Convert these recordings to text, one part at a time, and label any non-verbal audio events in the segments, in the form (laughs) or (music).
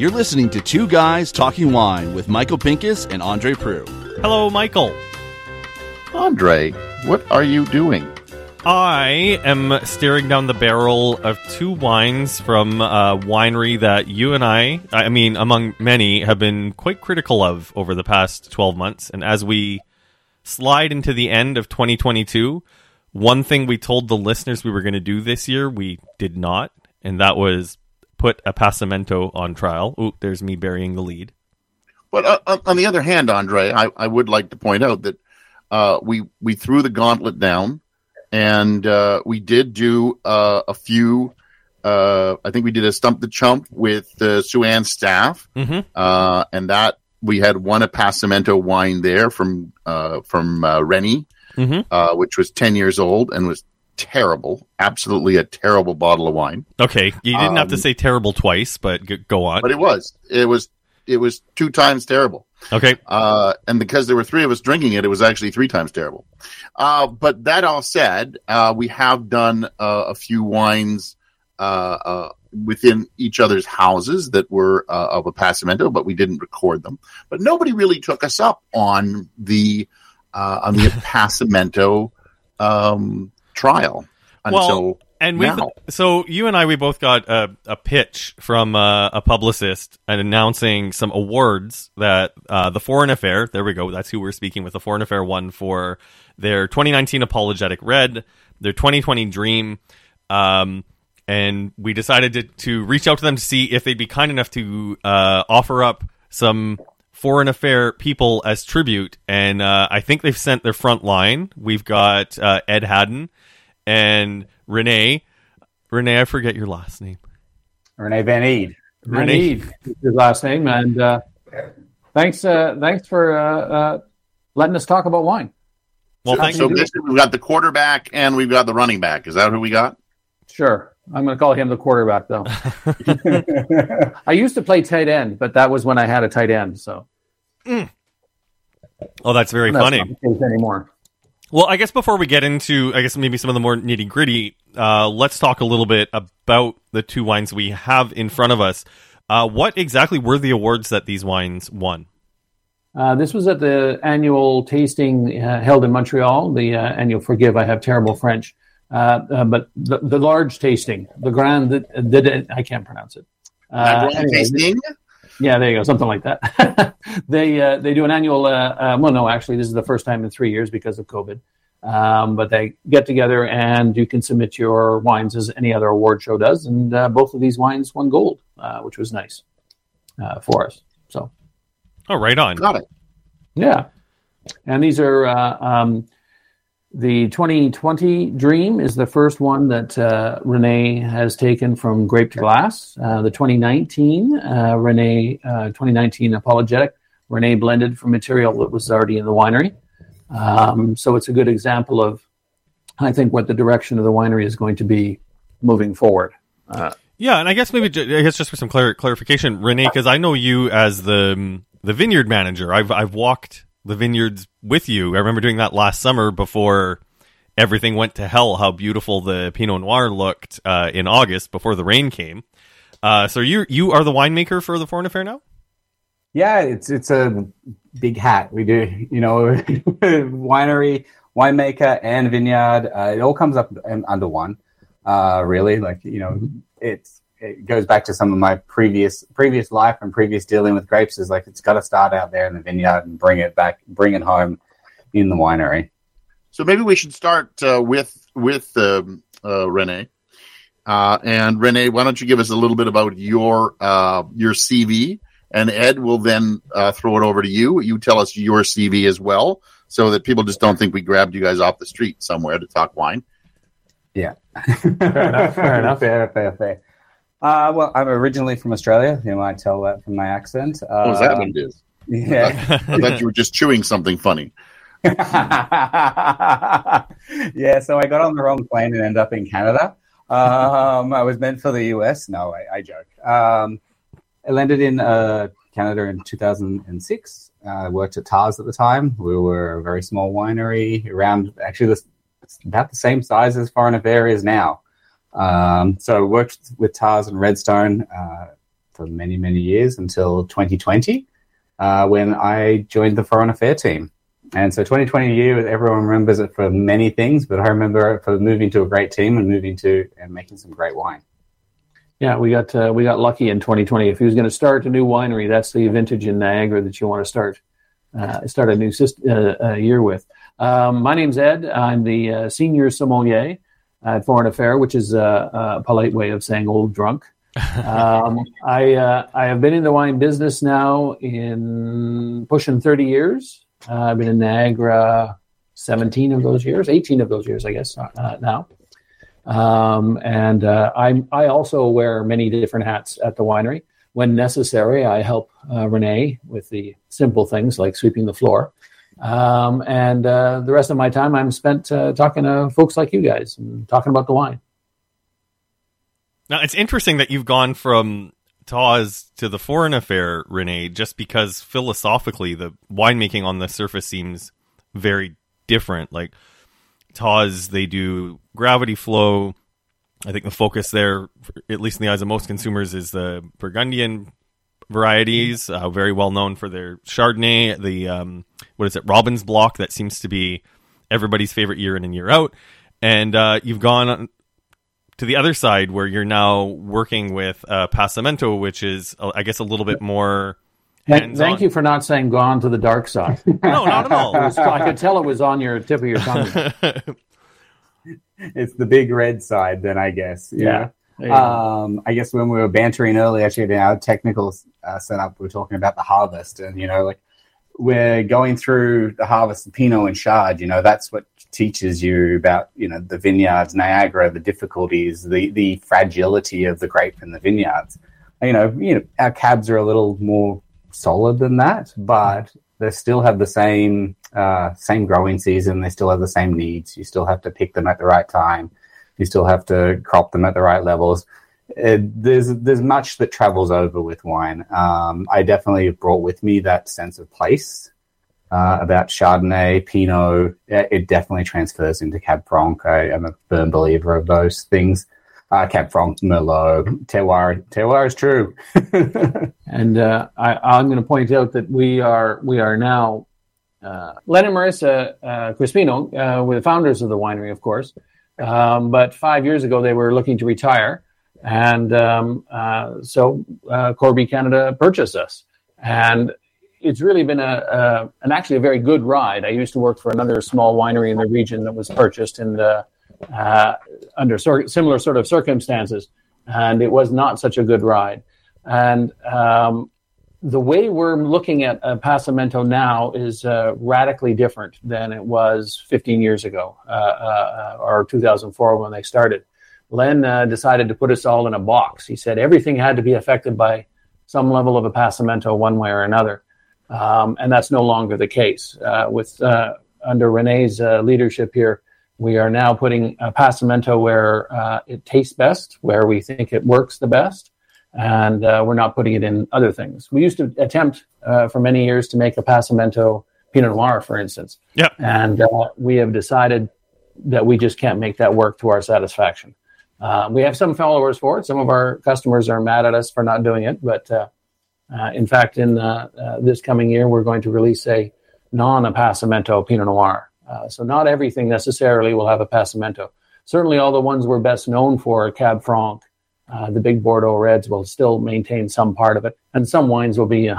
You're listening to Two Guys Talking Wine with Michael Pincus and Andre Proulx. Hello, Michael. Andre, what are you doing? I am staring down the barrel of two wines from a winery that you and I, I mean, among many, have been quite critical of over the past 12 months. And as we slide into the end of 2022, one thing we told the listeners we were going to do this year, we did not. And that was put Appassimento on trial. Ooh, there's me burying the lead. But uh, on the other hand, Andre, I, I would like to point out that uh, we we threw the gauntlet down, and uh, we did do uh, a few. Uh, I think we did a stump the chump with the Sue-Ann Staff, Mhm. uh, and that we had one Appassimento wine there from uh, from uh, Rennie, Mhm. uh, which was ten years old and was terrible, absolutely a terrible bottle of wine. Okay, you didn't have to Um, say terrible twice, but g- go on. But it was, it was, it was two times terrible. Okay, Uh, and because there were three of us drinking it, it was actually three times terrible. Uh, but that all said, uh, we have done uh, a few wines uh, uh, within each other's houses that were uh, of Appassimento, but we didn't record them. But nobody really took us up on the uh, on the (laughs) Appassimento um, trial Well, until and we now. so you and I we both got a, a pitch from uh, a publicist and announcing some awards that uh, the Foreign Affair there we go that's who we're speaking with the Foreign Affair won for their 2019 Apologetic Red their 2020 Dream um, and we decided to, to reach out to them to see if they'd be kind enough to uh, offer up some foreign affair people as tribute and uh, i think they've sent their front line we've got uh, ed haddon and rené rené i forget your last name René Van Ede. René. René is his last name, and uh, thanks, uh, thanks for uh, uh, letting us talk about wine. well so, thank so you we've got the quarterback and we've got the running back. Is that who we got? Sure, I'm going to call him the quarterback, though. (laughs) I used to play tight end, but that was when I had a tight end, so oh that's very that's funny not the case anymore. Well, I guess before we get into, I guess maybe some of the more nitty gritty, uh, let's talk a little bit about the two wines we have in front of us. Uh, what exactly were the awards that these wines won? Uh, this was at the annual tasting uh, held in Montreal. The uh, annual, forgive, I have terrible French, but the, the large tasting, the grand, the, the, I can't pronounce it. Uh, Everyone anyway, tasting? Yeah, there you go, something like that. (laughs) they uh, they do an annual. Uh, uh, well, no, actually, this is the first time in three years because of COVID. Um, but they get together and you can submit your wines as any other award show does, and uh, both of these wines won gold, uh, which was nice uh, for us. So Oh, right on. Got it. yeah, and these are uh, um, the 2020 Dream is the first one that uh, René has taken from grape to glass. Uh, the 2019 uh, René uh, 2019 Apologetic Renee blended from material that was already in the winery. Um, so it's a good example of, I think, what the direction of the winery is going to be moving forward. Uh, Yeah, and I guess maybe I guess just for some clar- clarification, René, because I know you as the the vineyard manager. I've I've walked the vineyards with you. I remember doing that last summer before everything went to hell. How beautiful the Pinot Noir looked uh, in August before the rain came. Uh, so you you are the winemaker for the Foreign Affair now. Yeah, it's it's a big hat. We do, you know, (laughs) winery, winemaker, and vineyard. Uh, it all comes up under one. Uh, really, like you know, it's it goes back to some of my previous previous life and previous dealing with grapes. Is like it's got to start out there in the vineyard and bring it back, bring it home in the winery. So maybe we should start uh, with with um, uh, René. Uh, and René, why don't you give us a little bit about your uh, your CV, and Ed will then uh, throw it over to you. You tell us your CV as well, so that people just don't think we grabbed you guys off the street somewhere to talk wine. Yeah, fair enough. Fair (laughs) enough. fair, fair, fair. Uh, well, I'm originally from Australia. You might tell that from my accent. Uh, Oh, is that what it is? Yeah. I thought you were just chewing something funny. (laughs) yeah, so I got on the wrong plane and ended up in Canada. Um, I was meant for the US. No, I, I joke. Um, I landed in uh, Canada in 2006. I uh, worked at Tawse at the time. We were a very small winery around, actually, the it's about the same size as Foreign Affair is now. Um, so I worked with Tawse and Redstone uh, for many, many years until 2020, uh, when I joined the Foreign Affair team. And so 2020 year, everyone remembers it for many things, but I remember it for moving to a great team and moving to and making some great wine. Yeah, we got uh, we got lucky in 2020. If he was going to start a new winery, that's the vintage in Niagara that you want to start uh, start a new uh, year with. Um, my name's Ed. I'm the uh, senior sommelier at Foreign Affair, which is a, a polite way of saying old drunk. um, (laughs) I uh, I have been in the wine business now in pushing 30 years. Uh, I've been in Niagara 17 of those years, 18 of those years, I guess uh, now. Um, and uh, I I also wear many different hats at the winery. When necessary, I help uh, René with the simple things like sweeping the floor. Um, and uh, the rest of my time I'm spent uh, talking to folks like you guys and talking about the wine. Now it's interesting that you've gone from Tawse to the foreign affair, René, just because philosophically the winemaking on the surface seems very different. Like Tawse, they do gravity flow. I think the focus there, at least in the eyes of most consumers, is the Burgundian varieties, uh, very well known for their Chardonnay. The um, what is it, Robyn's Block, that seems to be everybody's favorite year in and year out. And uh, you've gone to the other side where you're now working with uh, Appassimento, which is, uh, I guess, a little bit more. Thank, thank you for not saying "gone to the dark side." (laughs) no, not at all. Was, I could tell it was on your tip of your tongue. (laughs) it's the big red side, then I guess. Yeah. Um, I guess when we were bantering earlier, actually, in our technical uh, setup, we were talking about the harvest, and you know, like we're going through the harvest of Pinot and Chard. You know, that's what teaches you about you know the vineyards, Niagara, the difficulties, the the fragility of the grape in the vineyards. You know, you know, our cabs are a little more solid than that, but they still have the same uh, same growing season. They still have the same needs. You still have to pick them at the right time you still have to crop them at the right levels. It, there's there's much that travels over with wine. Um, I definitely brought with me that sense of place uh, about Chardonnay, Pinot. It definitely transfers into Cab Franc. I am a firm believer of those things. Uh, Cab Franc, Merlot, Terroir. Terroir is true. (laughs) and uh, I, am going to point out that we are we are now uh, Len and Marissa uh, Crispino, uh, were the founders of the winery, of course. Um, but five years ago, they were looking to retire. And um, uh, so uh, Corby Canada purchased us. And it's really been a, a, an actually a very good ride. I used to work for another small winery in the region that was purchased in the, uh, under similar sort of circumstances, and it was not such a good ride. And um, the way we're looking at uh, Appassimento now is uh, radically different than it was 15 years ago uh, uh or 2004 when they started. Len uh, decided to put us all in a box. He said everything had to be affected by some level of Appassimento one way or another. Um, and that's no longer the case. Uh, with under René's leadership here, we are now putting Appassimento where it tastes best, where we think it works the best and uh, we're not putting it in other things. We used to attempt uh, for many years to make Appassimento Pinot Noir, for instance. Yeah. And uh, we have decided that we just can't make that work to our satisfaction. Uh, we have some followers for it. Some of our customers are mad at us for not doing it, but uh, uh, in fact, in this coming year, we're going to release a non-Appassimento Pinot Noir. so not everything necessarily will have Appassimento. Certainly, all the ones we're best known for, Cab Franc, uh, the big Bordeaux reds will still maintain some part of it, and some wines will be 100%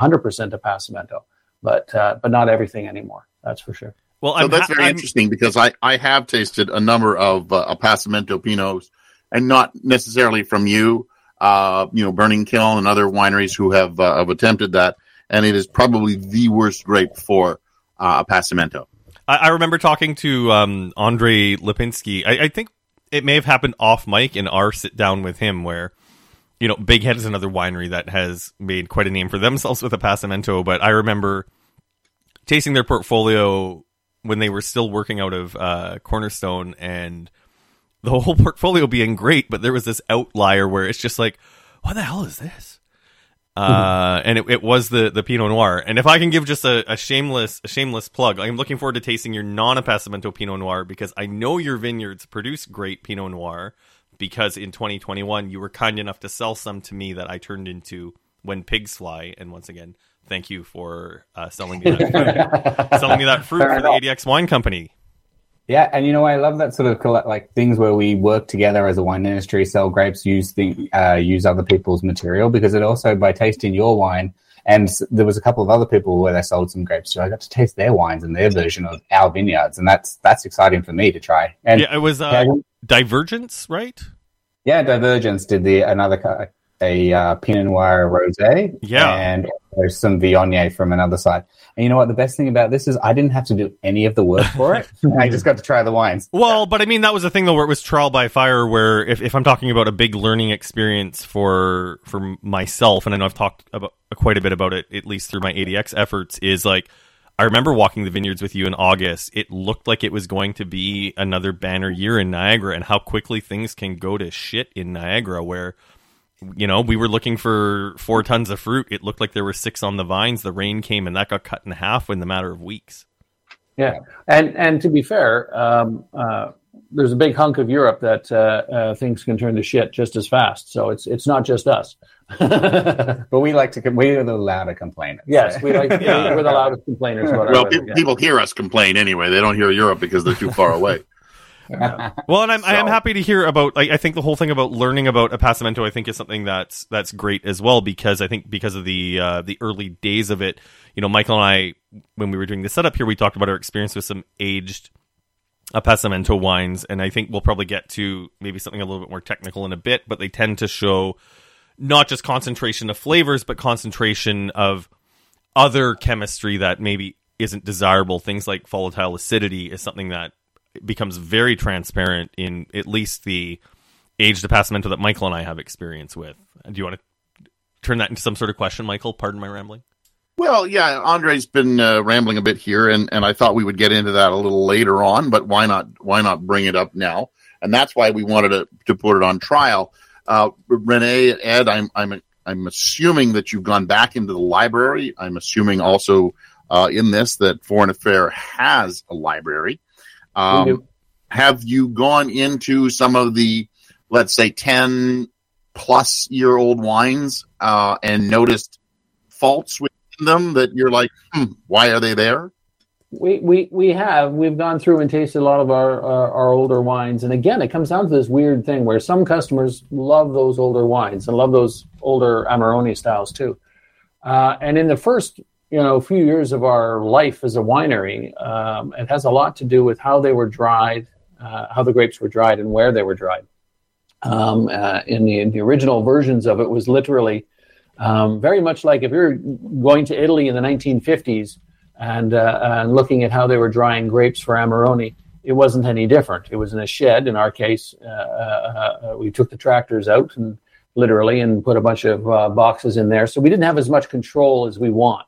Appassimento, but uh, but not everything anymore. That's for sure. Well, so that's very I'm, interesting because I, I have tasted a number of uh, Appassimento Pinots, and not necessarily from you, uh, you know, Burning Kiln and other wineries who have uh, have attempted that, and it is probably the worst grape for uh, Appassimento. I, I remember talking to um, Andre Lipinski. I, I think it may have happened off mic in our sit down with him where you know big head is another winery that has made quite a name for themselves with appassimento but i remember tasting their portfolio when they were still working out of uh, cornerstone and the whole (laughs) portfolio being great but there was this outlier where it's just like what the hell is this Uh, and it, it was the, the Pinot Noir. And if I can give just a, a shameless, a shameless plug, I'm looking forward to tasting your non-Appassimento Pinot Noir because I know your vineyards produce great Pinot Noir because in 2021 you were kind enough to sell some to me that I turned into when pigs fly. And once again, thank you for uh, selling me that (laughs) fruit, selling me that fruit Fair for the. ADX Wine Company. Yeah, and you know I love that sort of like things where we work together as a wine industry, sell grapes, use the uh, use other people's material because it also by tasting your wine, and there was a couple of other people where they sold some grapes too. I got to taste their wines and their version of our vineyards, and that's that's exciting for me to try. And Yeah, it was uh, Divergence, right? yeah, Divergence did the another a uh, Pinot Noir rosé, Yeah. and there's some Viognier from another side. And you know what? The best thing about this is I didn't have to do any of the work for it. (laughs) I just got to try the wines. Well, but I mean, that was the thing though, where it was trial by fire. Where if, if I'm talking about a big learning experience for for myself, and I know I've talked about quite a bit about it, at least through my ADX efforts, is like I remember walking the vineyards with you in August. It looked like it was going to be another banner year in Niagara, and how quickly things can go to shit in Niagara, where you know, we were looking for four tons of fruit. It looked like there were six on the vines. The rain came and that got cut in half in the matter of weeks. Yeah, and and to be fair, um, uh, there's a big hunk of Europe that uh, uh, things can turn to shit just as fast. So it's it's not just us. (laughs) But we like to, com- we're the loudest complainers. yes, we like (laughs) Yeah. we're the loudest complainers Well, weather, pe- yeah. people hear us complain anyway. They don't hear Europe because they're too far away. (laughs) Well, and I'm I am happy to hear about. I, I think the whole thing about learning about Appassimento, I think, is something that's that's great as well because I think because of the uh, the early days of it, you know, Michael and I, when we were doing the setup here, we talked about our experience with some aged Appassimento wines, and I think we'll probably get to maybe something a little bit more technical in a bit, but they tend to show not just concentration of flavors, but concentration of other chemistry that maybe isn't desirable. Things like volatile acidity is something that becomes very transparent in at least the aged Appassimento that Michael and I have experience with. Do you want to turn that into some sort of question, Michael? Pardon my rambling. Well, yeah, Andre's been uh, rambling a bit here, and, and I thought we would get into that a little later on, but why not? Why not bring it up now? And that's why we wanted to, to put it on trial. Uh, Renee, Ed, I'm I'm I'm assuming that you've gone back into the library. I'm assuming also uh, in this that Foreign Affair has a library. Um, have you gone into some of the, let's say, ten plus year old wines uh, and noticed faults within them that you're like, hmm, why are they there? We, we we have we've gone through and tasted a lot of our, our our older wines, and again, it comes down to this weird thing where some customers love those older wines and love those older Amarone styles too. Uh, and in the first you know a few years of our life as a winery, um, it has a lot to do with how they were dried, uh, how the grapes were dried, and where they were dried. Um, uh, in the in the original versions of it was literally um, very much like if you're going to Italy in the 1950s and, uh, and looking at how they were drying grapes for Amarone, it wasn't any different. It was in a shed. In our case, uh, uh, uh, we took the tractors out and literally and put a bunch of uh, boxes in there. So we didn't have as much control as we want.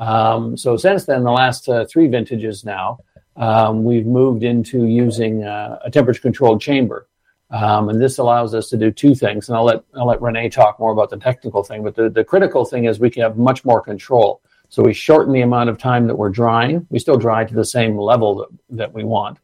Um, so since then, the last uh, three vintages now, um, we've moved into using uh, a temperature controlled chamber. Um, and this allows us to do two things. And I'll let I'll let Renee talk more about the technical thing. But the, the critical thing is we can have much more control. So we shorten the amount of time that we're drying. We still dry to the same level that, that we want,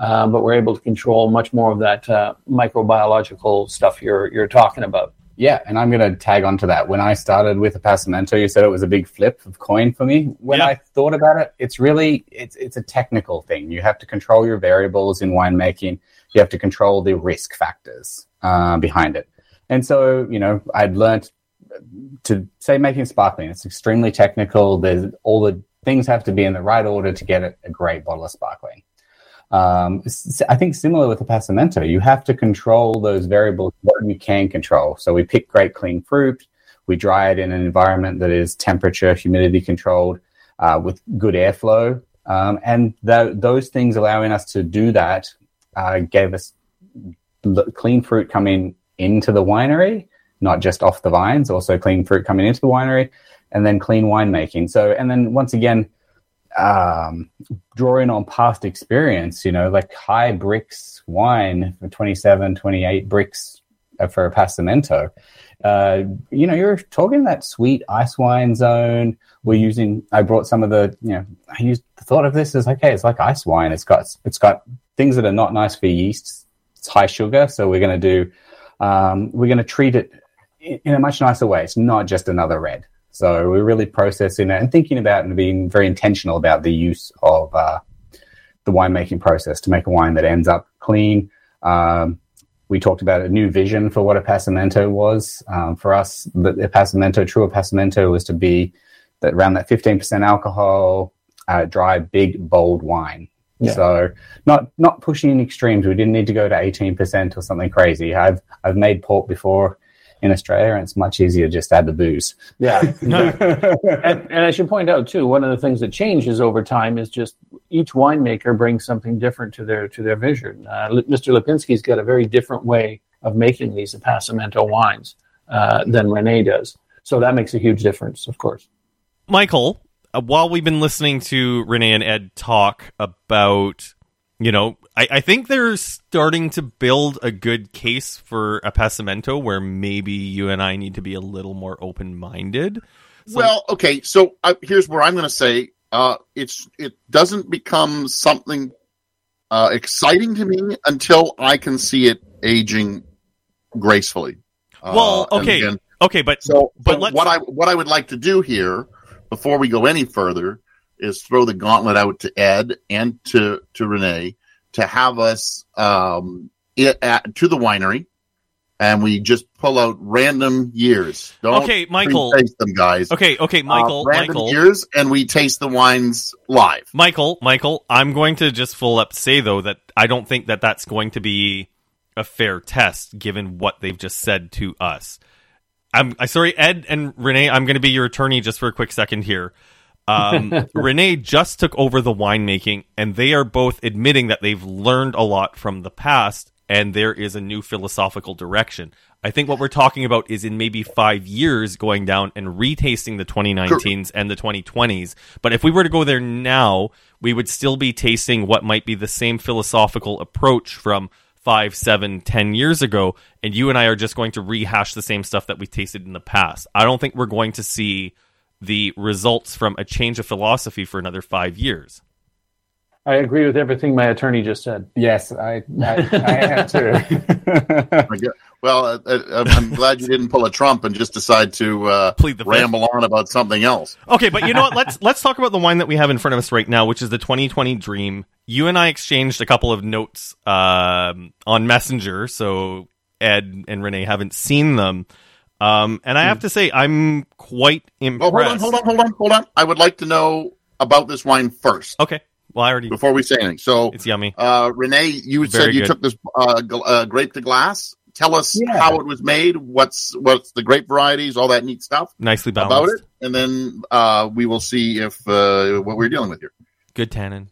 uh, but we're able to control much more of that uh, microbiological stuff you're you're talking about. Yeah, and I'm going to tag onto that. When I started with Appassimento, you said it was a big flip of coin for me. When Yeah. I thought about it, it's really it's it's a technical thing. You have to control your variables in winemaking. You have to control the risk factors uh, behind it. And so, you know, I'd learned to say making sparkling. It's extremely technical. There's all the things have to be in the right order to get a great bottle of sparkling. Um, I think similar with the Appassimento, you have to control those variables what you can control. So we pick great clean fruit, we dry it in an environment that is temperature, humidity controlled, uh, with good airflow, um, and tho- those things allowing us to do that uh, gave us clean fruit coming into the winery, not just off the vines, also clean fruit coming into the winery, and then clean winemaking. So, and then once again, um, drawing on past experience, you know, like high Brix wine for 27, 28 Brix uh, for Appassimento, uh, you know, you're talking that sweet ice wine zone. We're using. I brought some of the. You know, I used the thought of this as okay, it's like ice wine. It's got it's got things that are not nice for yeast. It's high sugar, so we're going to do. Um, we're going to treat it in, in a much nicer way. It's not just another red. So we're really processing it and thinking about and being very intentional about the use of uh, the winemaking process to make a wine that ends up clean. Um, we talked about a new vision for what appassimento was. Um, for us, the, the appassimento, true appassimento, was to be that around that 15% alcohol, uh, dry, big, bold wine. Yeah. So not not pushing in extremes. We didn't need to go to 18% or something crazy. I've I've made port before in Australia, and it's much easier just to add the booze. Yeah. (laughs) and, (laughs) and I should point out too, one of the things that changes over time is just each winemaker brings something different to their to their vision. Uh, Mr. Lipinski's got a very different way of making these Appassimento wines uh, than René does, so that makes a huge difference, of course. Michael, uh, while we've been listening to René and Ed talk about, you know, I, I think they're starting to build a good case for Appassimento where maybe you and I need to be a little more open minded. So- well, okay. So uh, here's where I'm going to say uh, it's it doesn't become something uh, exciting to me until I can see it aging gracefully. Uh, Well, okay, again, Okay, but so, but but let's- what I what I would like to do here before we go any further is throw the gauntlet out to Ed and to to René to have us um, it, at, to the winery, and we just pull out random years. Don't Okay, Michael. taste them, guys. okay, okay, Uh, Michael, random Michael, years, and we taste the wines live. Michael, Michael. I'm going to just full up say though that I don't think that that's going to be a fair test given what they've just said to us. I'm I sorry, Ed and René. I'm going to be your attorney just for a quick second here. Um, (laughs) René just took over the winemaking, and they are both admitting that they've learned a lot from the past, and there is a new philosophical direction. I think what we're talking about is in maybe five years going down and retasting the 2019s and the 2020s. But if we were to go there now, we would still be tasting what might be the same philosophical approach from five, seven, ten years ago, and you and I are just going to rehash the same stuff that we tasted in the past. I don't think we're going to see the results from a change of philosophy for another five years. I agree with everything my attorney just said. Yes, I I, I am too. (laughs) I get- Well, uh, uh, I'm glad you didn't pull a Trump and just decide to uh, Plead the fifth. ramble on about something else. Okay, but you know what? Let's let's talk about the wine that we have in front of us right now, which is the 2020 Dream. You and I exchanged a couple of notes um, on Messenger, so Ed and René haven't seen them. Um, and I have to say, I'm quite Oh, impressed. hold on, hold on, hold on, hold on. I would like to know about this wine first Okay, well, I already before we say anything. So, it's yummy. uh, René, you Very said you good. took this uh, gl- uh, grape to glass. Tell us Yeah. how it was made. What's what's the grape varieties? All that neat stuff Nicely balanced about it, and then uh, we will see if uh, what we're dealing with here. Good tannin.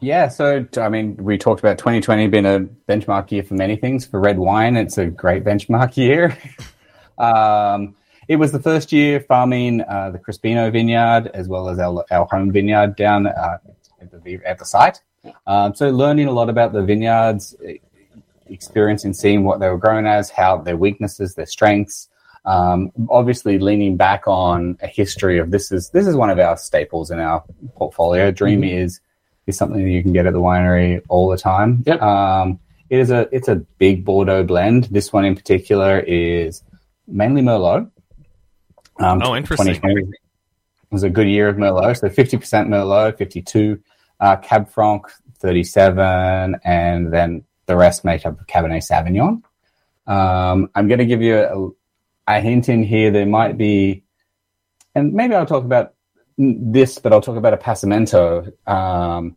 Yeah, so I mean, we talked about 2020 being a benchmark year for many things. For red wine, it's a great benchmark year. (laughs) um, it was the first year farming uh, the Crispino vineyard as well as our, our home vineyard down uh, at, the, at the site. Um, so learning a lot about the vineyards, experiencing, seeing what they were grown as, how their weaknesses, their strengths. Um, obviously, leaning back on a history of this is this is one of our staples in our portfolio. Dream is is something that you can get at the winery all the time. Yep. Um, it is a it's a big Bordeaux blend. This one in particular is mainly Merlot. Um, Oh, interesting. 2020 was a good year of Merlot. So 50% Merlot, 52 uh, Cab Franc, 37, and then the rest make up of Cabernet Sauvignon. Um, I'm going to give you a, a hint in here. There might be, and maybe I'll talk about this, but I'll talk about Appassimento. Um,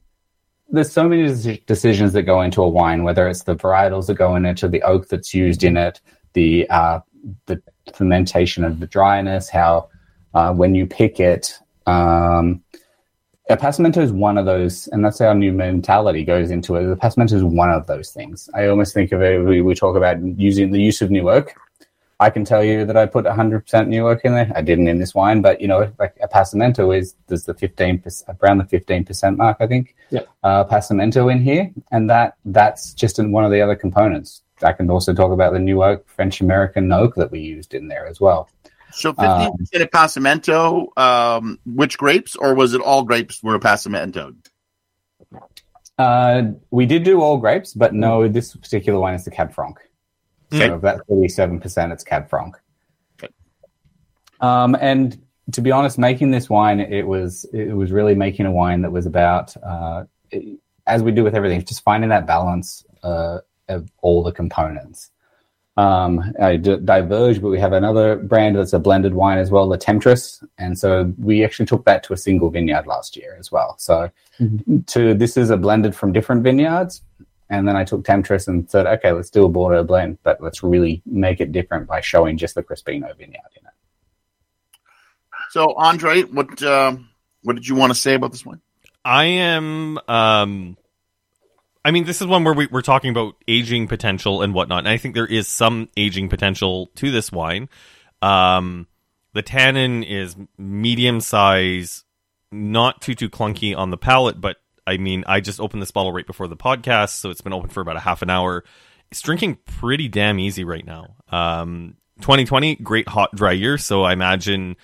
there's so many decisions that go into a wine, whether it's the varietals that go in it, or the oak that's used in it, the uh, the fermentation of the dryness, how uh, when you pick it. Um, Appassimento is one of those, and that's our new mentality goes into it. The Appassimento is one of those things. I almost think of it, we, we talk about using the use of new oak. I can tell you that I put 100% new oak in there. I didn't in this wine, but you know, like Appassimento is, there's the 15%, around the 15% mark, I think. Yeah. Uh, Appassimento in here. And that, that's just in one of the other components. I can also talk about the new oak, French American oak that we used in there as well. So fifteen percent of Appassimento, um, which grapes, or was it all grapes were Appassimento? Uh, we did do all grapes, but no, this particular one is the Cab Franc. So Okay. of that thirty-seven percent, it's Cab Franc. Okay. Um, and to be honest, making this wine, it was it was really making a wine that was about, uh, as we do with everything, just finding that balance uh, of all the components. Um, I d- diverge, but we have another brand that's a blended wine as well, the Temptress, and so we actually took that to a single vineyard last year as well. So, to this is a blended from different vineyards, and then I took Temptress and said, okay, let's do a Bordeaux blend, but let's really make it different by showing just the Crispino vineyard in it. So Andre, what uh, what did you want to say about this one? I am. Um, I mean, this is one where we, we're talking about aging potential and whatnot, and I think there is some aging potential to this wine. Um, the tannin is medium size, not too too clunky on the palate, but I mean, I just opened this bottle right before the podcast, so it's been open for about a half an hour. It's drinking pretty damn easy right now. Um, 2020, great hot dry year, so I imagine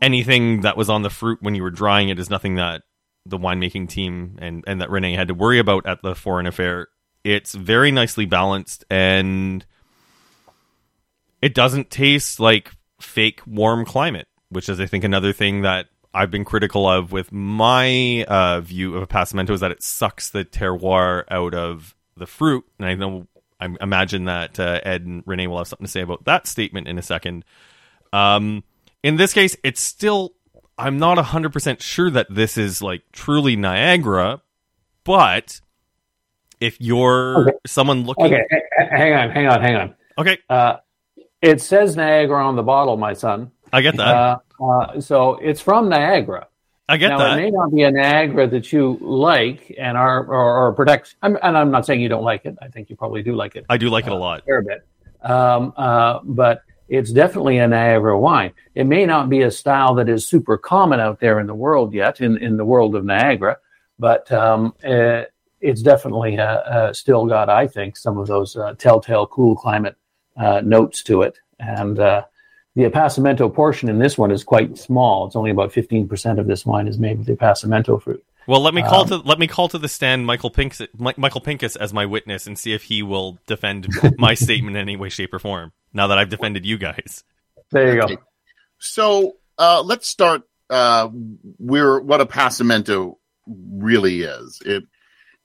anything that was on the fruit when you were drying it is nothing that the winemaking team and and that René had to worry about at the foreign affair. It's very nicely balanced and it doesn't taste like fake warm climate, which is I think another thing that I've been critical of with my uh, view of appassimento is that it sucks the terroir out of the fruit, and I know I imagine that uh, Ed and René will have something to say about that statement in a second. Um, in this case, it's still I'm not hundred percent sure that this is like truly Niagara, but if you're Okay. someone looking, Okay, hang on, hang on, hang on. okay, Uh, it says Niagara on the bottle, my son. I get that, Uh, uh, so it's from Niagara. I get now, that. it may not be a Niagara that you like and are or, or protects. I'm, and I'm not saying you don't like it. I think you probably do like it I do like it a lot. a fair bit. Um, uh, but it's definitely a Niagara wine. It may not be a style that is super common out there in the world yet, in, in the world of Niagara, but um, uh, it's definitely uh, uh, still got, I think, some of those uh, telltale cool climate uh, notes to it. And uh, the Appassimento portion in this one is quite small. It's only about 15% of this wine is made with the Appassimento fruit. Well, let me call Um, to let me call to the stand Michael Pincus, Mi- Michael Pincus as my witness and see if he will defend my statement in any way, shape, or form. Now that I've defended you guys, There you go. So uh, let's start uh, where what appassimento really is. It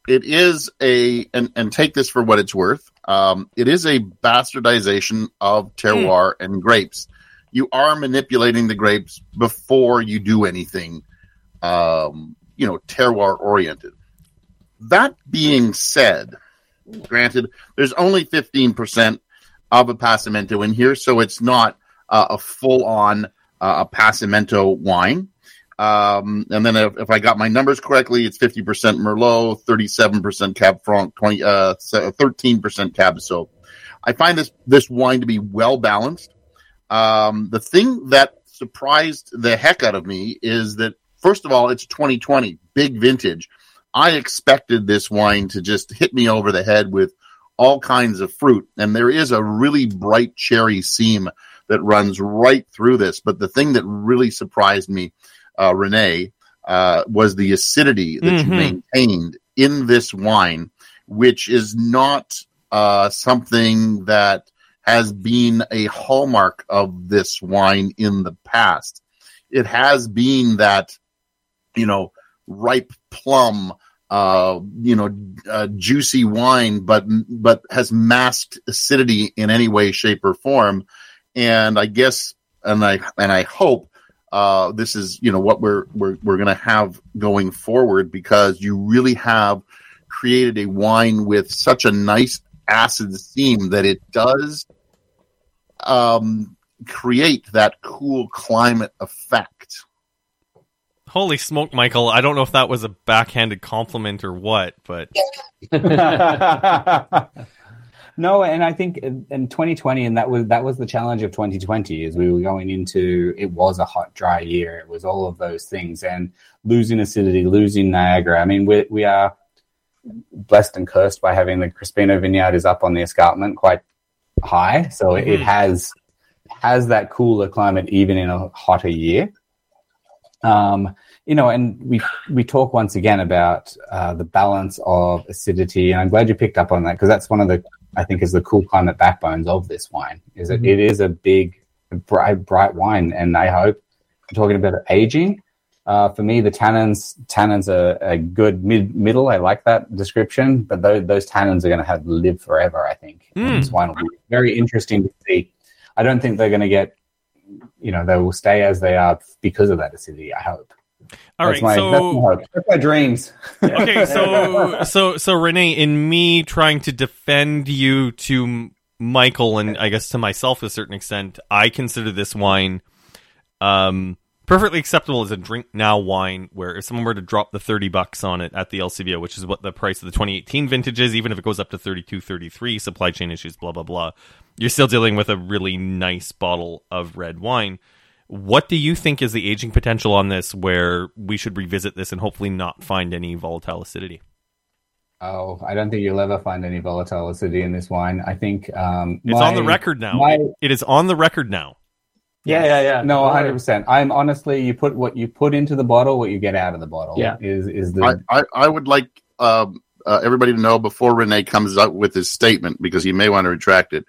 it is a and, and take this for what it's worth. Um, it is a bastardization of terroir and grapes. You are manipulating the grapes before you do anything, um, you know, terroir oriented. That being said, granted, there's only fifteen percent of appassimento in here, so it's not uh, a full on uh, appassimento wine. Um, and then if, if I got my numbers correctly, it's 50% Merlot, 37% Cab Franc, 20, uh, 13% Cab Sauv. I find this, this wine to be well balanced. Um, the thing that surprised the heck out of me is that, first of all, it's 2020, big vintage. I expected this wine to just hit me over the head with all kinds of fruit. And there is a really bright cherry seam that runs right through this. But the thing that really surprised me, uh, René, uh, was the acidity that Mhm. you maintained in this wine, which is not uh, something that has been a hallmark of this wine in the past. It has been that, you know, ripe plum, uh, you know, uh, juicy wine, but but has masked acidity in any way, shape, or form. And I guess, and I and I hope uh, this is you know what we're we're we're going to have going forward because you really have created a wine with such a nice acid theme that it does um, create that cool climate effect. Holy smoke, Michael! I don't know if that was a backhanded compliment or what, but (laughs) no, and I think in, in 2020, and that was that was the challenge of 2020, is we were going into it was a hot, dry year. It was all of those things, and losing acidity, losing Niagara. I mean, we we are blessed and cursed by having the Crispino vineyard is up on the escarpment quite high, so mm-hmm. it has has that cooler climate even in a hotter year. Um, you know, and we we talk once again about uh, the balance of acidity, and I'm glad you picked up on that because that's one of the I think is the cool climate backbones of this wine is that mm-hmm. it is a big, bright, bright wine, and I hope talking about aging. Uh, for me, the tannins tannins are a good mid middle. I like that description, but those, those tannins are going to have live forever. I think mm. this wine will be very interesting to see. I don't think they're going to get, you know, they will stay as they are because of that acidity. I hope. All that's right, my, so that's my, that's my dreams. (laughs) okay, so so so René, in me trying to defend you to Michael and I guess to myself to a certain extent, I consider this wine um perfectly acceptable as a drink now wine where if someone were to drop the 30 bucks on it at the LCBO, which is what the price of the 2018 vintage is, even if it goes up to 32, 33, supply chain issues, blah, blah, blah, you're still dealing with a really nice bottle of red wine. What do you think is the aging potential on this where we should revisit this and hopefully not find any volatile acidity? Oh, I don't think you'll ever find any volatile acidity in this wine. I think um, it's my, on the record now. My, it is on the record now. Yeah, yeah, yeah. No, one hundred percent. I'm honestly, you put what you put into the bottle, what you get out of the bottle. Yeah, is is the. I I, I would like um, uh, everybody to know before René comes out with his statement because he may want to retract it.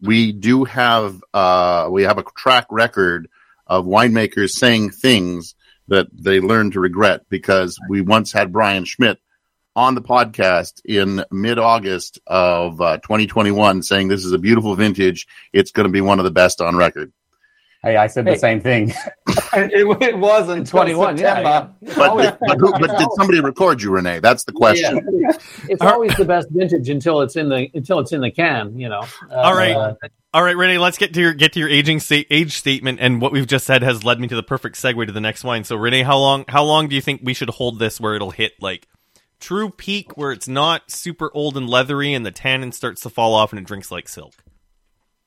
We do have uh, we have a track record of winemakers saying things that they learn to regret because we once had Brian Schmidt on the podcast in mid August of uh, 2021 saying this is a beautiful vintage. It's going to be one of the best on record. Hey, I said hey. the same thing. (laughs) it, it was in 21, yeah, yeah. But, but, who, but, did somebody record you, René? That's the question. Yeah. It's always the best vintage until it's in the until it's in the can, you know. Uh, All right. Uh, all right, René, let's get to your get to your aging sta- age statement, and what we've just said has led me to the perfect segue to the next wine. So, René, how long how long do you think we should hold this where it'll hit like true peak, where it's not super old and leathery, and the tannin starts to fall off, and it drinks like silk?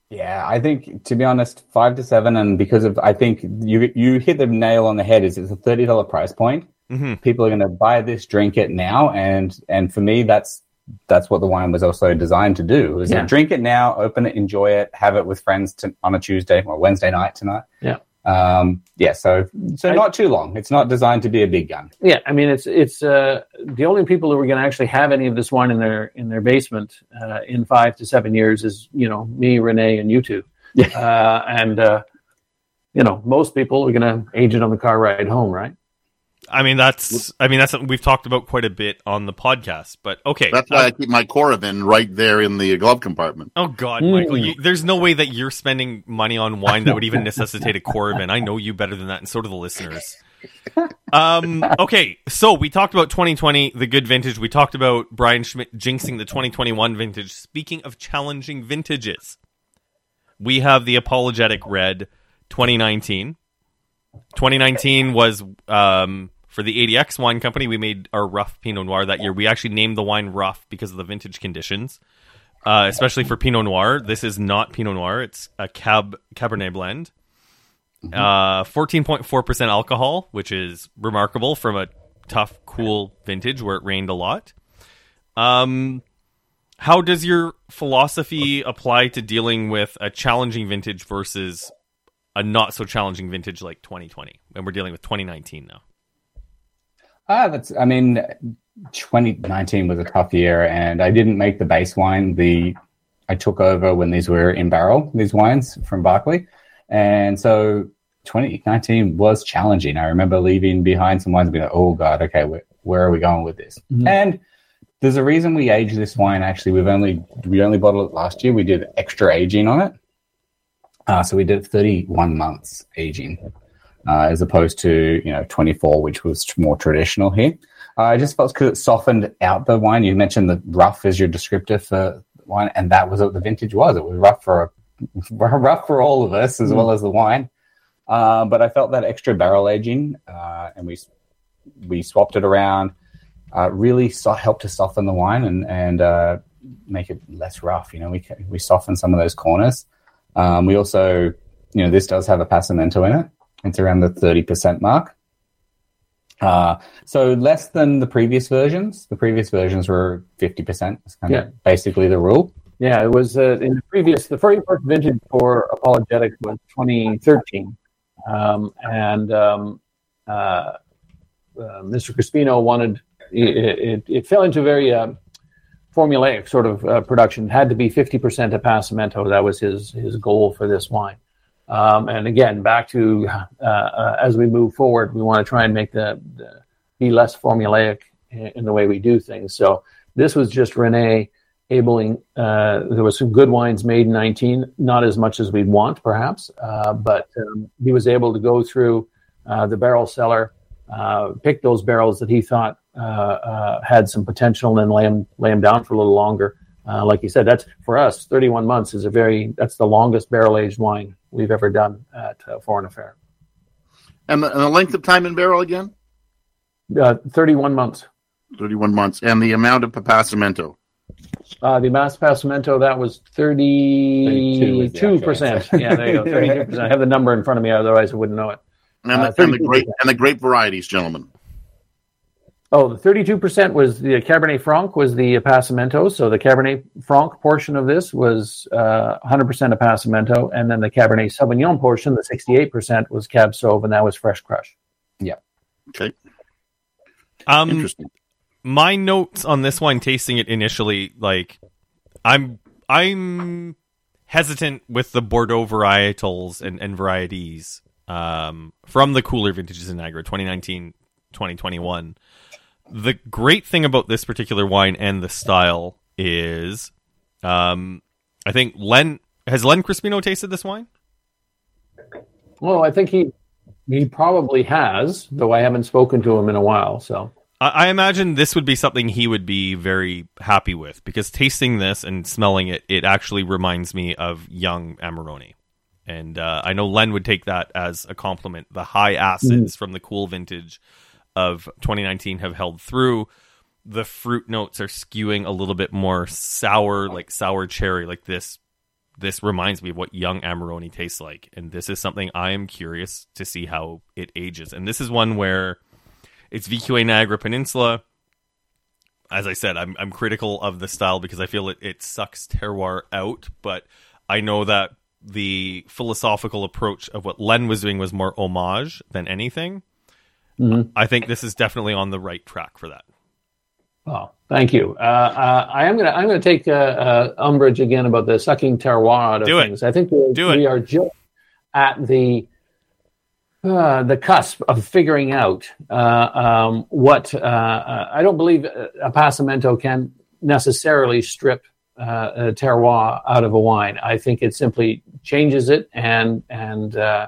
Yeah, I think to be honest, five to seven, and because of I think you you hit the nail on the head. Is it's a thirty dollar price point. Mm-hmm. People are going to buy this, drink it now, and and for me, that's that's what the wine was also designed to do. Is yeah. drink it now, open it, enjoy it, have it with friends to, on a Tuesday or Wednesday night tonight. Yeah. Um, yeah, so so not too long. It's not designed to be a big gun. Yeah, I mean it's it's uh, the only people who are going to actually have any of this wine in their in their basement uh, in five to seven years is you know me, René, and you two. Yeah. Uh, and uh, you know most people are going to age it on the car ride home, right? I mean that's I mean that's something we've talked about quite a bit on the podcast. But okay, that's why uh, I keep my Coravin right there in the glove compartment. Oh God, mm. Michael, you, there's no way that you're spending money on wine that would even (laughs) necessitate a Coravin. I know you better than that, and so do the listeners. (laughs) Um, okay, so we talked about 2020, the good vintage. We talked about Brian Schmidt jinxing the 2021 vintage. Speaking of challenging vintages, we have the Apologetic Red 2019. 2019 was um, for the ADX Wine Company, we made our rough Pinot Noir that year. We actually named the wine rough because of the vintage conditions, uh, especially for Pinot Noir. This is not Pinot Noir; it's a Cab Cabernet blend. Mm-hmm. Uh, fourteen point four percent alcohol, which is remarkable from a tough, cool vintage where it rained a lot. Um, how does your philosophy apply to dealing with a challenging vintage versus a not so challenging vintage like 2020? And we're dealing with 2019 now. Ah, that's. I mean, 2019 was a tough year, and I didn't make the base wine. The I took over when these were in barrel, these wines from Barclay, and so 2019 was challenging. I remember leaving behind some wines and being like, "Oh God, okay, where, where are we going with this?" Mm-hmm. And there's a reason we age this wine. Actually, we've only we only bottled it last year. We did extra aging on it, uh, so we did 31 months aging uh, as opposed to you know 24, which was more traditional here. Uh, I just felt because it softened out the wine. You mentioned the rough as your descriptor for wine, and that was what the vintage was. It was rough for a, (laughs) rough for all of us as mm. well as the wine. Uh, but I felt that extra barrel aging, uh, and we we swapped it around. Uh, really so- helped to soften the wine and and uh, make it less rough. You know, we we softened some of those corners. Um, we also, you know, this does have appassimento in it, it's around the 30% mark. Uh, so less than the previous versions. The previous versions were 50%. It's kind Yeah. of basically the rule. Yeah, it was uh, in the previous, the very first vintage for Apologetics was 2013. Um, and um, uh, uh, Mr. Crispino wanted, it, it, it fell into very uh, formulaic sort of uh, production. It had to be 50% Appassimento. That was his, his goal for this wine. Um, and again, back to uh, uh, as we move forward, we want to try and make the, the be less formulaic in, in the way we do things. So this was just René abling. Uh, there was some good wines made in 19, not as much as we'd want, perhaps, uh, but um, he was able to go through uh, the barrel cellar, uh, pick those barrels that he thought had some potential, and lay them lay them down for a little longer. Like you said, that's for us. 31 months is a very that's the longest barrel aged wine we've ever done at uh, Foreign Affair. And the, and the length of time in barrel again? Uh, 31 months. 31 months. And the amount of Appassimento? Uh, the Appassimento, that was 32 was the 32%. yeah, there you go. (laughs) 32%. I have the number in front of me, otherwise I wouldn't know it. And, Uh, the, and, the grape, and the grape varieties, gentlemen. Oh, the 32% was the Cabernet Franc was the Appassimento. So the Cabernet Franc portion of this was uh, 100% Appassimento. And then the Cabernet Sauvignon portion, the 68%, was Cab Sauv, and that was Fresh Crush. Yeah. Okay. Um, Interesting. my notes on this wine tasting it initially like i'm i'm hesitant with the bordeaux varietals and, and varieties um, from the cooler vintages in niagara 2019 2021 the great thing about this particular wine and the style is um, i think len has len crispino tasted this wine Well, I think he he probably has, though I haven't spoken to him in a while. So I I imagine this would be something he would be very happy with because tasting this and smelling it, it actually reminds me of young Amarone. And uh, I know Len would take that as a compliment. The high acids from the cool vintage of 2019 have held through. The fruit notes are skewing a little bit more sour, like sour cherry, like this. This reminds me of what young Amarone tastes like, and this is something I am curious to see how it ages. And this is one where it's VQA Niagara Peninsula. As I said, I'm I'm critical of the style because I feel it, it sucks terroir out, but I know that the philosophical approach of what Len was doing was more homage than anything. Mhm. I think this is definitely on the right track for that. Oh, thank you. Uh, uh, I am gonna I'm gonna take uh, uh, umbrage again about the sucking terroir out of Do it. things. I think we, it. we are just at the uh, the cusp of figuring out uh, um, what uh, uh, I don't believe appassimento can necessarily strip uh, a terroir out of a wine. I think it simply changes it and and uh,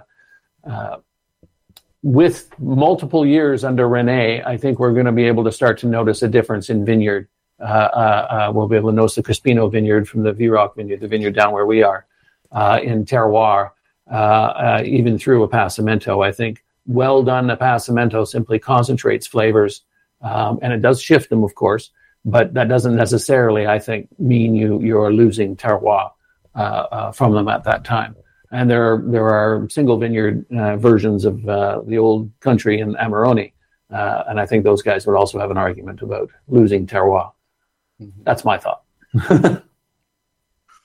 uh, with multiple years under René, I think we're going to be able to start to notice a difference in vineyard. Uh, uh, uh, we'll be able to notice the Crispino vineyard from the V-Rock vineyard, the vineyard down where we are, uh, in terroir, uh, even through appassimento. I think well done appassimento simply concentrates flavors, um, and it does shift them, of course, but that doesn't necessarily, I think, mean you you're losing terroir from them at that time and there are, there are single vineyard uh, versions of uh, the old country in Amarone, uh, and I think those guys would also have an argument about losing terroir. That's my thought. (laughs)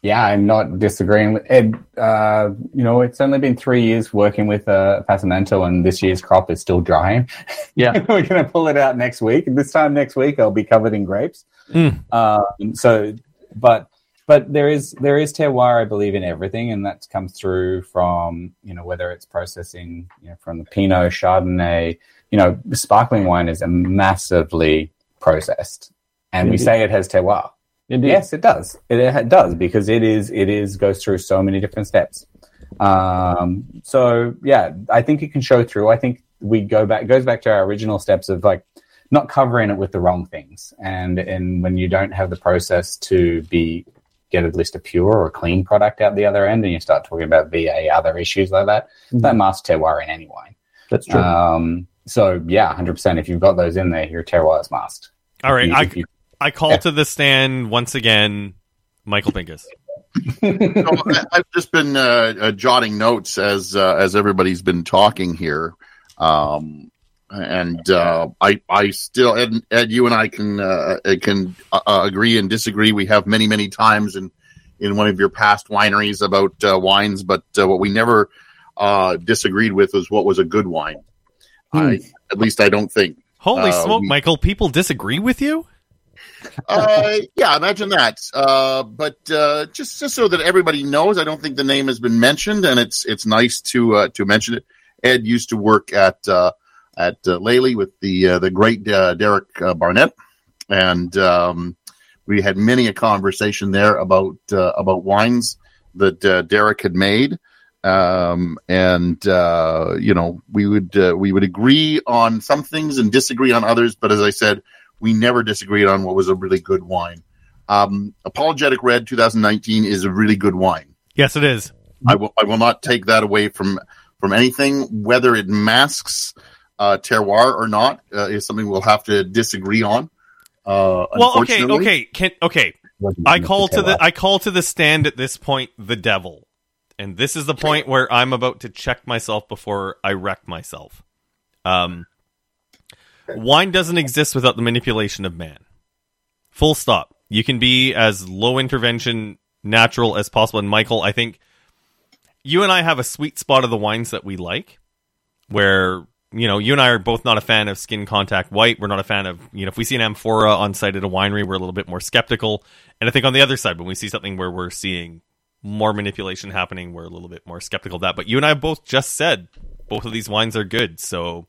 Yeah, I'm not disagreeing with Ed. Uh, you know, it's only been three years working with uh, Appassimento, and this year's crop is still drying. (laughs) Yeah. (laughs) We're going to pull it out next week. This time next week, I'll be covered in grapes. Mm. Um, so, but but there is there is terroir, I believe, in everything, and that comes through from you know whether it's processing you know from the Pinot, Chardonnay. You know, sparkling wine is a massively processed, and we say it has terroir. Indeed. Yes, it does. It, it does because it is it is goes through so many different steps. Um, so yeah, I think it can show through. I think we go back goes back to our original steps of like not covering it with the wrong things, and and when you don't have the process to be get at least a pure or clean product out the other end, and you start talking about VA other issues like that, that masks terroir in any wine. That's true. Um, so yeah, hundred percent. If you've got those in there, your terroir is masked. All right, If you- I you- I call Yeah. to the stand once again, Michael Pincus. (laughs) So I- I've just been uh, uh, jotting notes as uh, as everybody's been talking here. Um, and uh, I I still Ed, Ed you and I can uh, can uh, agree and disagree. We have many many times in in one of your past wineries about uh, wines, but uh, what we never uh, disagreed with was what was a good wine. I, at least I don't think. Holy Uh, smoke, we- Michael! People disagree with you. uh, yeah, imagine that. Uh, but uh, just just so that everybody knows, I don't think the name has been mentioned, and it's it's nice to uh, to mention it. Ed used to work at uh, at uh, Lailey with the uh, the great uh, Derek uh, Barnett, and um, we had many a conversation there about uh, about wines that uh, Derek had made. Um, and uh, you know, we would uh, we would agree on some things and disagree on others. But as I said, we never disagreed on what was a really good wine. Um, Apologetic Red 2019 is a really good wine. Yes, it is. I will I will not take that away from from anything. Whether it masks uh, terroir or not uh, is something we'll have to disagree on. Uh, Well, okay, okay, can, okay. I call to the I call to the stand at this point the devil, and this is the point where I'm about to check myself before I wreck myself. Um, wine doesn't exist without the manipulation of man. Full stop. You can be as low intervention, natural as possible. And Michael, I think you and I have a sweet spot of the wines that we like, where you know you and I are both not a fan of skin contact white. We're not a fan of you know if we see an amphora on site at a winery, we're a little bit more skeptical. And I think on the other side, when we see something where we're seeing more manipulation happening, we're a little bit more skeptical of that. But you and I both just said both of these wines are good, so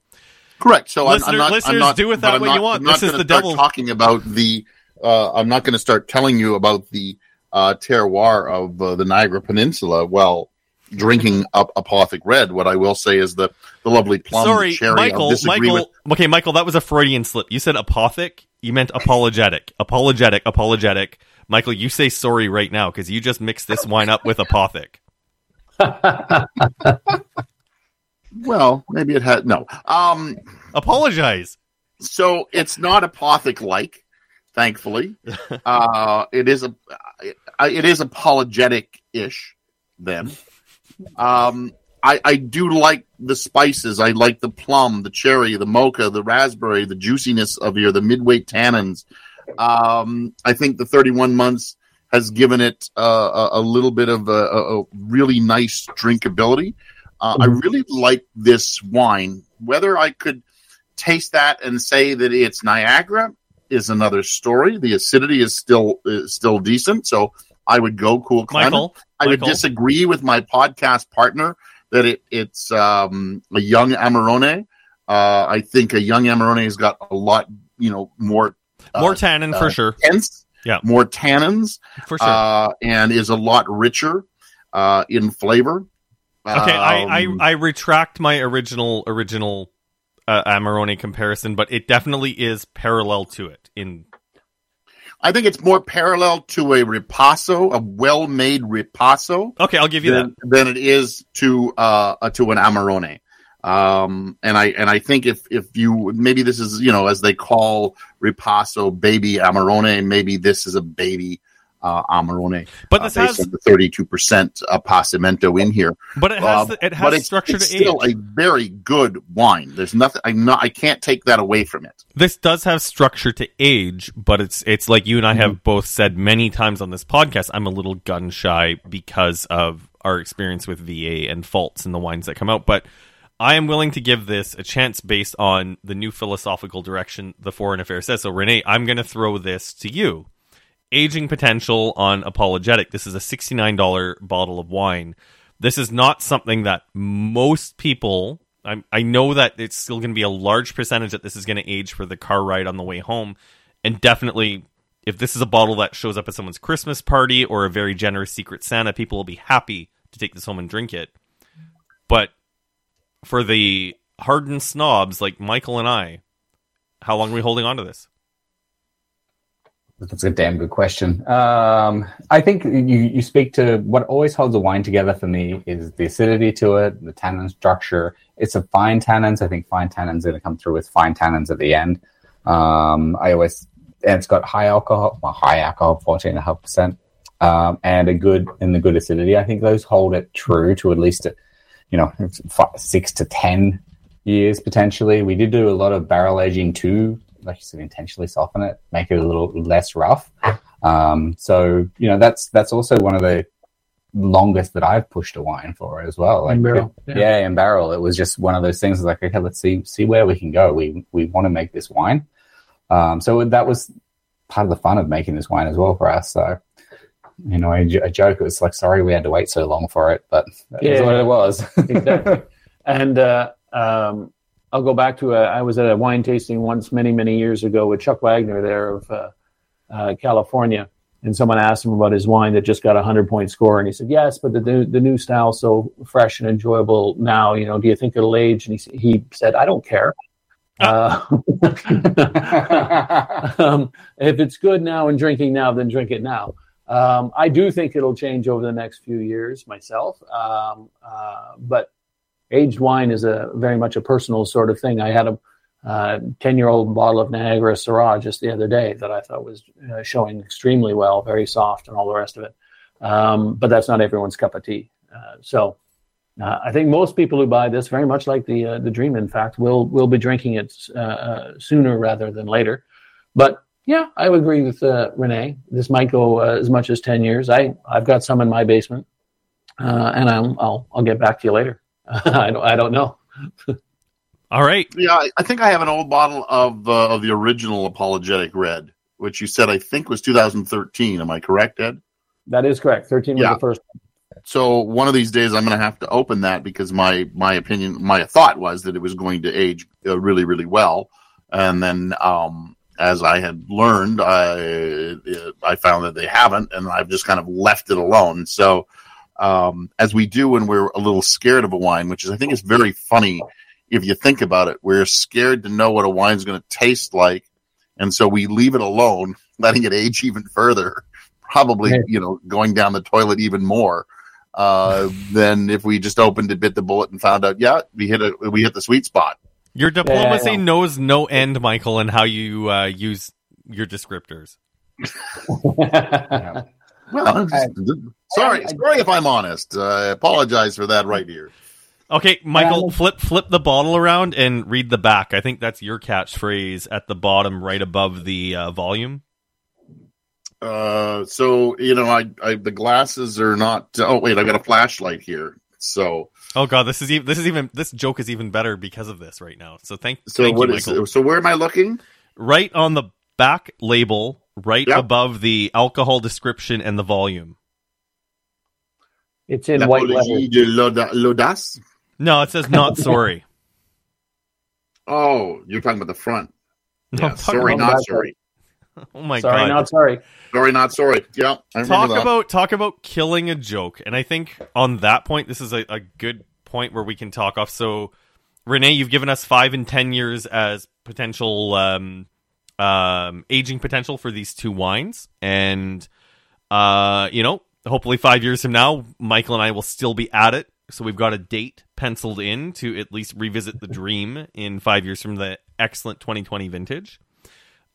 Correct. So I'm- Listener- I'm, not. listeners, I'm not, do with that what not- you want. I'm not This is the devil. Talking about the. Uh, I'm not going to start telling you about the uh, terroir of uh, the Niagara Peninsula while drinking up Apothic Red. What I will say is the the lovely plum sorry, cherry. Michael. Michael. with- Okay, Michael, that was a Freudian slip. You said apothic. You meant apologetic. Apologetic. Apologetic. Michael, you say sorry right now because you just mixed this wine up with apothic. (laughs) Well, maybe it had no. Um, Apologize. so it's not apothic like thankfully (laughs) uh it is a it is apologetic ish then um I, I do like the spices. I like the plum, the cherry, the mocha, the raspberry, the juiciness of your the midweight tannins. Um, I think the 31 months has given it uh, a, a little bit of a, a, a really nice drinkability. Uh, I really like this wine. Whether I could taste that and say that it's Niagara is another story. The acidity is still is still decent, so I would go cool climate. Michael. I would disagree with my podcast partner that it, it's um, a young Amarone. Uh, I think a young Amarone has got a lot, you know, more uh, More tannin for uh, sure. tense, Yeah. more tannins, For sure. uh, and is a lot richer uh, in flavor. Okay, I, Um, I I retract my original original uh, Amarone comparison, but it definitely is parallel to it. In I think it's more parallel to a ripasso, a well-made ripasso, okay, I'll give you that. than, than it is to uh, uh, to an Amarone. Um, and I and I think if if you maybe this is you know as they call ripasso baby Amarone, maybe this is a baby uh, Amarone. But uh, this based has, on the thirty two percent uh, appassimento in here. but it has, Uh, the- it but has it's, structure it's to still a very good wine. There's nothing. I'm not. I can't take that away from it. this does have structure to age, but it's it's like you and I Mm-hmm. have both said many times on this podcast. I'm a little gun shy because of our experience with VA and faults in the wines that come out, but I am willing to give this a chance based on the new philosophical direction the Foreign Affairs says. So, René, I'm going to throw this to you. Aging potential on apologetic. This is a $69 bottle of wine. This is not something that most people. I, I know that it's still going to be a large percentage that this is going to age for the car ride on the way home, and definitely if this is a bottle that shows up at someone's Christmas party or a very generous Secret Santa, people will be happy to take this home and drink it. But for the hardened snobs like Michael and I, how long are we holding on to this? That's a damn good question. Um, I think you, you speak to what always holds a wine together for me is the acidity to it, the tannin structure. It's a fine tannins. I think fine tannins are going to come through with fine tannins at the end. Um, I always and it's got high alcohol, well, high alcohol, fourteen and a half percent, um, and a good and the good acidity. I think those hold it true to at least, you know, five, six to ten years potentially. We did do a lot of barrel aging too, like you said, intentionally soften it, make it a little less rough. Um, so you know that's that's also one of the longest that I've pushed a wine for as well. Like In barrel, yeah. yeah. in barrel. It was just one of those things like okay, let's see see where we can go. We we want to make this wine. Um, so that was part of the fun of making this wine as well for us. So you know, a joke it was like sorry we had to wait so long for it, but that Yeah. what it was. (laughs) Exactly. And uh, um, I'll go back to a, I was at a wine tasting once many, many years ago with Chuck Wagner there of uh, uh, California. And someone asked him about his wine that just got a 100 point score. And he said, Yes, but the, new the new style's so fresh and enjoyable now. You know, do you think it'll age? And he, he said, I don't care. Uh, (laughs) um, if it's good now and drinking now, then drink it now. Um, I do think it'll change over the next few years myself. Um, uh, but aged wine is a very much a personal sort of thing. I had a uh, 10 year old bottle of Niagara Syrah just the other day that I thought was uh, showing extremely well, very soft, and all the rest of it. Um, but that's not everyone's cup of tea. Uh, so uh, I think most people who buy this, very much like the uh, the Dream, in fact, will will be drinking it sooner rather than later. But yeah, I would agree with René. This might go as much as 10 years. I I've got some in my basement, and I'll, I'll I'll get back to you later. (laughs) I don't I don't know. All right. Yeah, I, I think I have an old bottle of uh, of the original apologetic red, which you said I think was 2013. Am I correct, Ed? That is correct. 13 was Yeah. the first. So one of these days I'm going to have to open that because my my opinion, my thought was that it was going to age uh, really really well, and then um, as I had learned, I I found that they haven't, and I've just kind of left it alone. So um, as we do when we're a little scared of a wine, which is I think is very funny if you think about it. We're scared to know what a wine's going to taste like, and so we leave it alone, (laughs) letting it age even further. Probably, Yeah. you know, going down the toilet even more uh, (laughs) than if we just opened it, bit the bullet, and found out, yeah, we hit a we hit the sweet spot. Your diplomacy yeah. knows no end, Michael, and how you uh, use your descriptors. (laughs) Yeah. Well, I- sorry, I- sorry if I'm honest. Uh, I apologize for that right here. Okay, Michael, Um, flip flip the bottle around and read the back. I think that's your catchphrase at the bottom, right above the uh, volume. Uh, so you know, I, I the glasses are not. Oh wait, I got a flashlight here. So Oh god, this is even this is even this joke is even better because of this right now. So thank so thank what you, is so where am I looking? Right on the back label, right Yep. above the alcohol description and the volume. it's in white L'Apologie letters. de l'audace. No, it says not (laughs) sorry. Oh, you're talking about the front. No, Yeah, I'm sorry, not that sorry. (laughs) Oh my sorry, god. Sorry, not sorry. Sorry, not sorry. Yeah, I talk that. about talk about killing a joke and i think on that point this is a, a good point where we can talk off so rené you've given us five and ten years as potential um, um, aging potential for these two wines and uh, you know hopefully five years from now michael and i will still be at it so we've got a date penciled in to at least revisit the dream in five years from the excellent 2020 vintage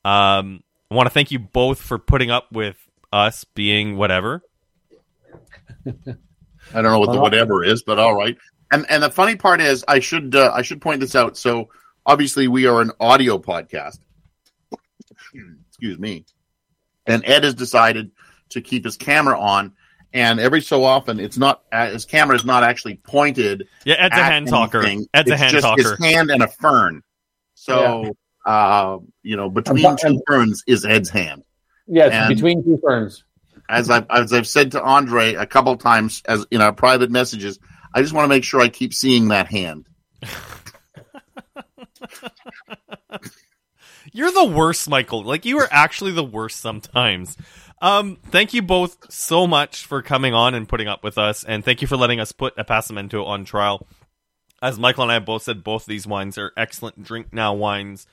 um, I want to thank you both for putting up with us being whatever. (laughs) I don't know what the whatever is, but all right. And and the funny part is, I should uh, I should point this out. So obviously, we are an audio podcast. Excuse me. And Ed has decided to keep his camera on, and every so often, it's not uh, his camera is not actually pointed. Yeah, Ed's a at hand talker. anything. Ed's a hand just talker. His hand and a fern. So uh, you know, between And- two ferns is Ed's hand. Yes, And- between two ferns. as I've as I've said to Andre a couple times as in our private messages, I just want to make sure I keep seeing that hand. (laughs) You're the worst, Michael. Like you are actually the worst sometimes. Um, thank you both so much for coming on and putting up with us, and thank you for letting us put Appassimento on trial. As Michael and I both said, both these wines are excellent drink now wines.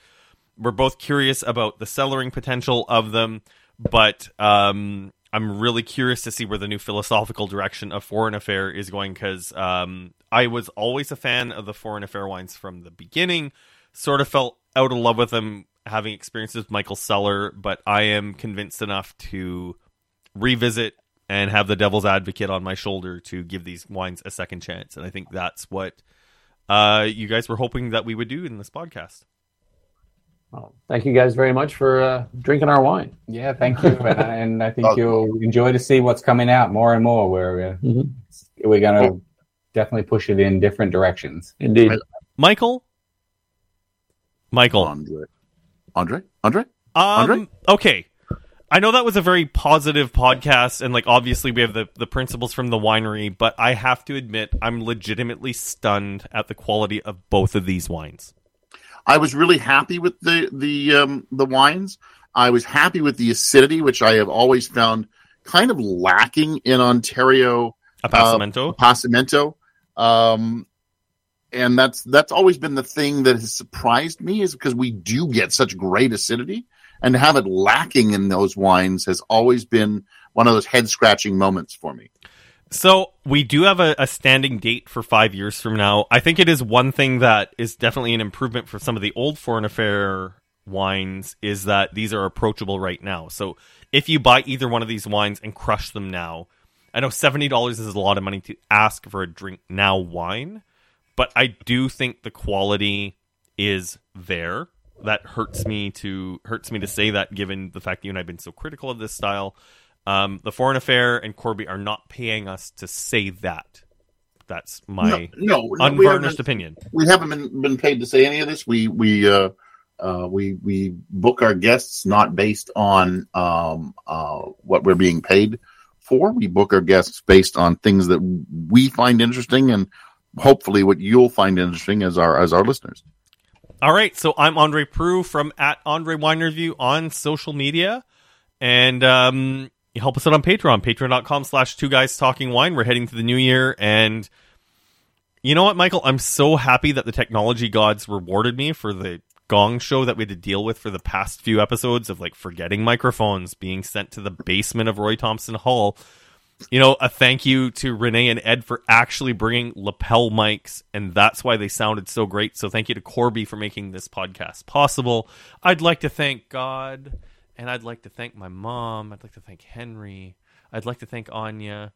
We're both curious about the cellaring potential of them, but um, I'm really curious to see where the new philosophical direction of Foreign Affair is going because um, I was always a fan of the Foreign Affair wines from the beginning. Sort of felt out of love with them having experiences with Michael Seller, but I am convinced enough to revisit and have the devil's advocate on my shoulder to give these wines a second chance. And I think that's what uh, you guys were hoping that we would do in this podcast. Well, thank you guys very much for uh, drinking our wine. Yeah, thank you, and, I- and I think Oh. you'll enjoy to see what's coming out more and more. Where uh, Mhm. we're going to definitely push it in different directions. Indeed. Michael, Michael, Andre, Andre, Andre. Um, Andre? okay. I know that was a very positive podcast, and like obviously we have the the principles from the winery, but I have to admit I'm legitimately stunned at the quality of both of these wines. I was really happy with the the um, the wines. I was happy with the acidity, which I have always found kind of lacking in Ontario Appassimento. Passamento. Um, and that's that's always been the thing that has surprised me is because we do get such great acidity, and to have it lacking in those wines has always been one of those head scratching moments for me. So we do have a, a standing date for five years from now. I think it is one thing that is definitely an improvement for some of the old Foreign Affair wines is that these are approachable right now. So if you buy either one of these wines and crush them now, I know seventy dollars is a lot of money to ask for a drink now wine, but I do think the quality is there. That hurts me to hurts me to say that, given the fact that you and I've been so critical of this style. Um, the Foreign Affair and Corby are not paying us to say that. That's my no, no, unvarnished opinion. we haven't been, been paid to say any of this. We we uh, uh, we we book our guests not based on um, uh, what we're being paid for. We book our guests based on things that we find interesting, and hopefully what you'll find interesting as our as our listeners. All right, so I'm Andre Proulx from at Andre Wine Review on social media, and um, you help us out on Patreon, patreon.com slash two guys talking wine. We're heading to the new year, and you know what, Michael? I'm so happy that the technology gods rewarded me for the gong show that we had to deal with for the past few episodes of like forgetting microphones being sent to the basement of Roy Thomson Hall. You know, a thank you to René and Ed for actually bringing lapel mics, and that's why they sounded so great. So thank you to Corby for making this podcast possible. I'd like to thank God, and I'd like to thank my mom. I'd like to thank Henry. I'd like to thank Anya.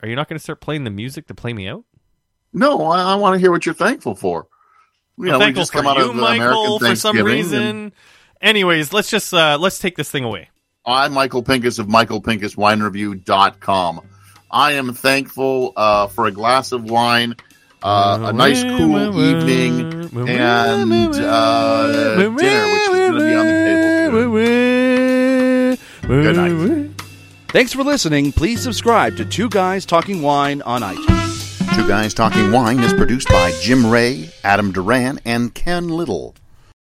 Are- you not going to start playing the music to play me out? No, I, I want to hear what you're thankful for. You know, we thankful just for come out you, of the Michael, American for some reason. and Anyways, let's just uh, let's take this thing away. I'm Michael Pincus of MichaelPincusWineReview.com. I am thankful uh, for a glass of wine, uh, a nice cool evening, and uh, dinner, which is going to be on the table soon. Good night. Thanks for listening. Please subscribe to Two Guys Talking Wine on iTunes. Two Guys Talking Wine is produced by Jim Ray, Adam Duran, and Ken Little.